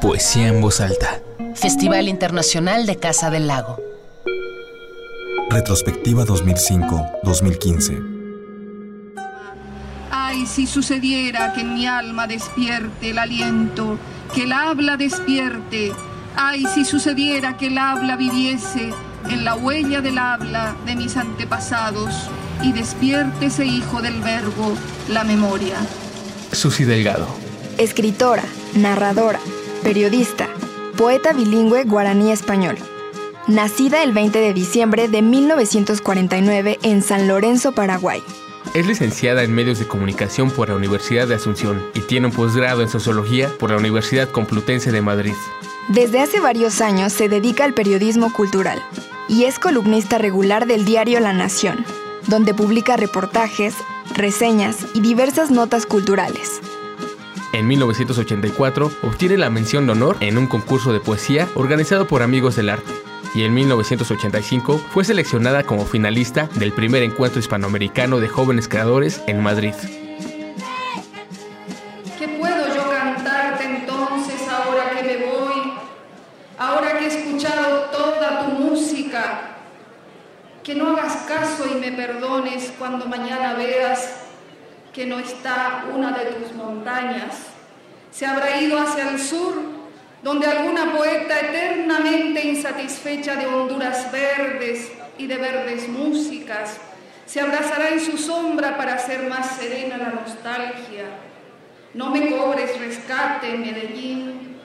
Poesía en voz alta. Festival Internacional de Casa del Lago. Retrospectiva 2005-2015. Ay, si sucediera que en mi alma despierte el aliento, que el habla despierte. Ay, si sucediera que el habla viviese en la huella del habla de mis antepasados y despierte ese hijo del verbo, la memoria. Susi Delgado. Escritora, narradora, periodista, poeta bilingüe guaraní-español. Nacida el 20 de diciembre de 1949 en San Lorenzo, Paraguay. Es licenciada en Medios de Comunicación por la Universidad de Asunción y tiene un posgrado en Sociología por la Universidad Complutense de Madrid. Desde hace varios años se dedica al periodismo cultural y es columnista regular del diario La Nación, donde publica reportajes, reseñas y diversas notas culturales. En 1984 obtiene la mención de honor en un concurso de poesía organizado por Amigos del Arte y en 1985 fue seleccionada como finalista del primer encuentro hispanoamericano de jóvenes creadores en Madrid. ¿Qué puedo yo cantarte entonces ahora que me voy? Ahora que he escuchado toda tu música. Que no hagas caso y me perdones cuando mañana veas que no está una de tus montañas. Se habrá ido hacia el sur, donde alguna poeta eternamente insatisfecha de honduras verdes y de verdes músicas se abrazará en su sombra para hacer más serena la nostalgia. No me cobres rescate, Medellín,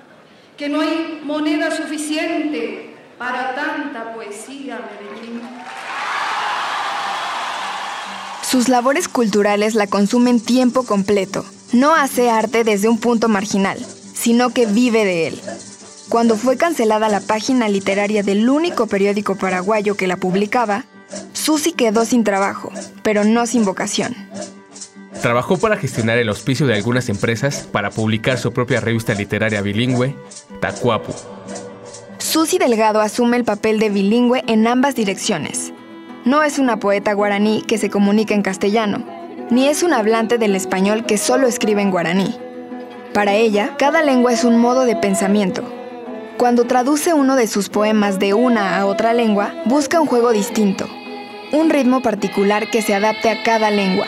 que no hay moneda suficiente para tanta poesía, Medellín. Sus labores culturales la consumen tiempo completo. No hace arte desde un punto marginal, sino que vive de él. Cuando fue cancelada la página literaria del único periódico paraguayo que la publicaba, Susi quedó sin trabajo, pero no sin vocación. Trabajó para gestionar el auspicio de algunas empresas para publicar su propia revista literaria bilingüe, Tacuapu. Susi Delgado asume el papel de bilingüe en ambas direcciones. No es una poeta guaraní que se comunica en castellano, ni es un hablante del español que solo escribe en guaraní. Para ella, cada lengua es un modo de pensamiento. Cuando traduce uno de sus poemas de una a otra lengua, busca un juego distinto, un ritmo particular que se adapte a cada lengua.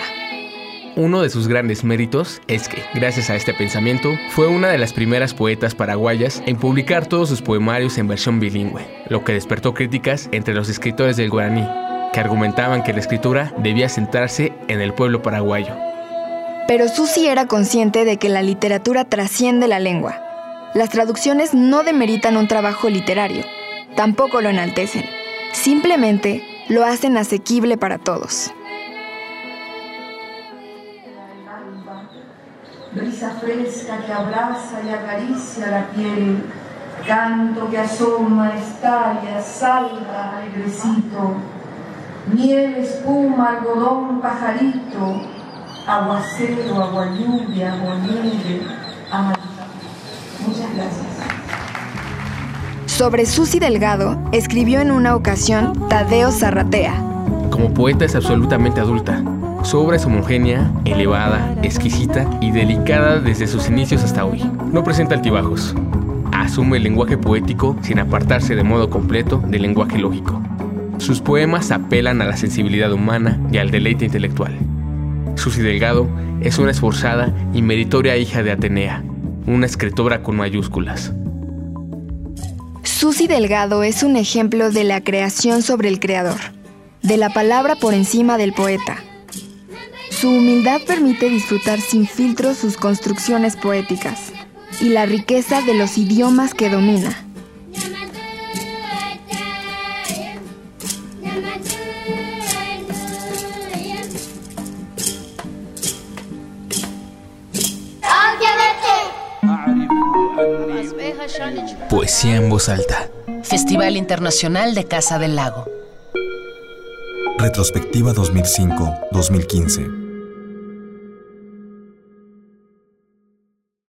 Uno de sus grandes méritos es que, gracias a este pensamiento, fue una de las primeras poetas paraguayas en publicar todos sus poemarios en versión bilingüe, lo que despertó críticas entre los escritores del guaraní, que argumentaban que la escritura debía centrarse en el pueblo paraguayo. Pero Susi era consciente de que la literatura trasciende la lengua. Las traducciones no demeritan un trabajo literario, tampoco lo enaltecen. Simplemente lo hacen asequible para todos. brisa fresca que abraza y acaricia la piel, canto que asoma, estalla, salta alegrecito, miel, espuma, algodón, pajarito, aguacero, agua lluvia, agua nieve, amarilla. Muchas gracias. Sobre Susi Delgado, escribió en una ocasión Tadeo Zarratea. Como poeta es absolutamente adulta. Su obra es homogénea, elevada, exquisita y delicada desde sus inicios hasta hoy. No presenta altibajos. Asume el lenguaje poético sin apartarse de modo completo del lenguaje lógico. Sus poemas apelan a la sensibilidad humana y al deleite intelectual. Susi Delgado es una esforzada y meritoria hija de Atenea, una escritora con mayúsculas. Susi Delgado es un ejemplo de la creación sobre el creador, de la palabra por encima del poeta. Su humildad permite disfrutar sin filtro sus construcciones poéticas y la riqueza de los idiomas que domina. Poesía en voz alta. Festival Internacional de Casa del Lago. Retrospectiva 2005-2015.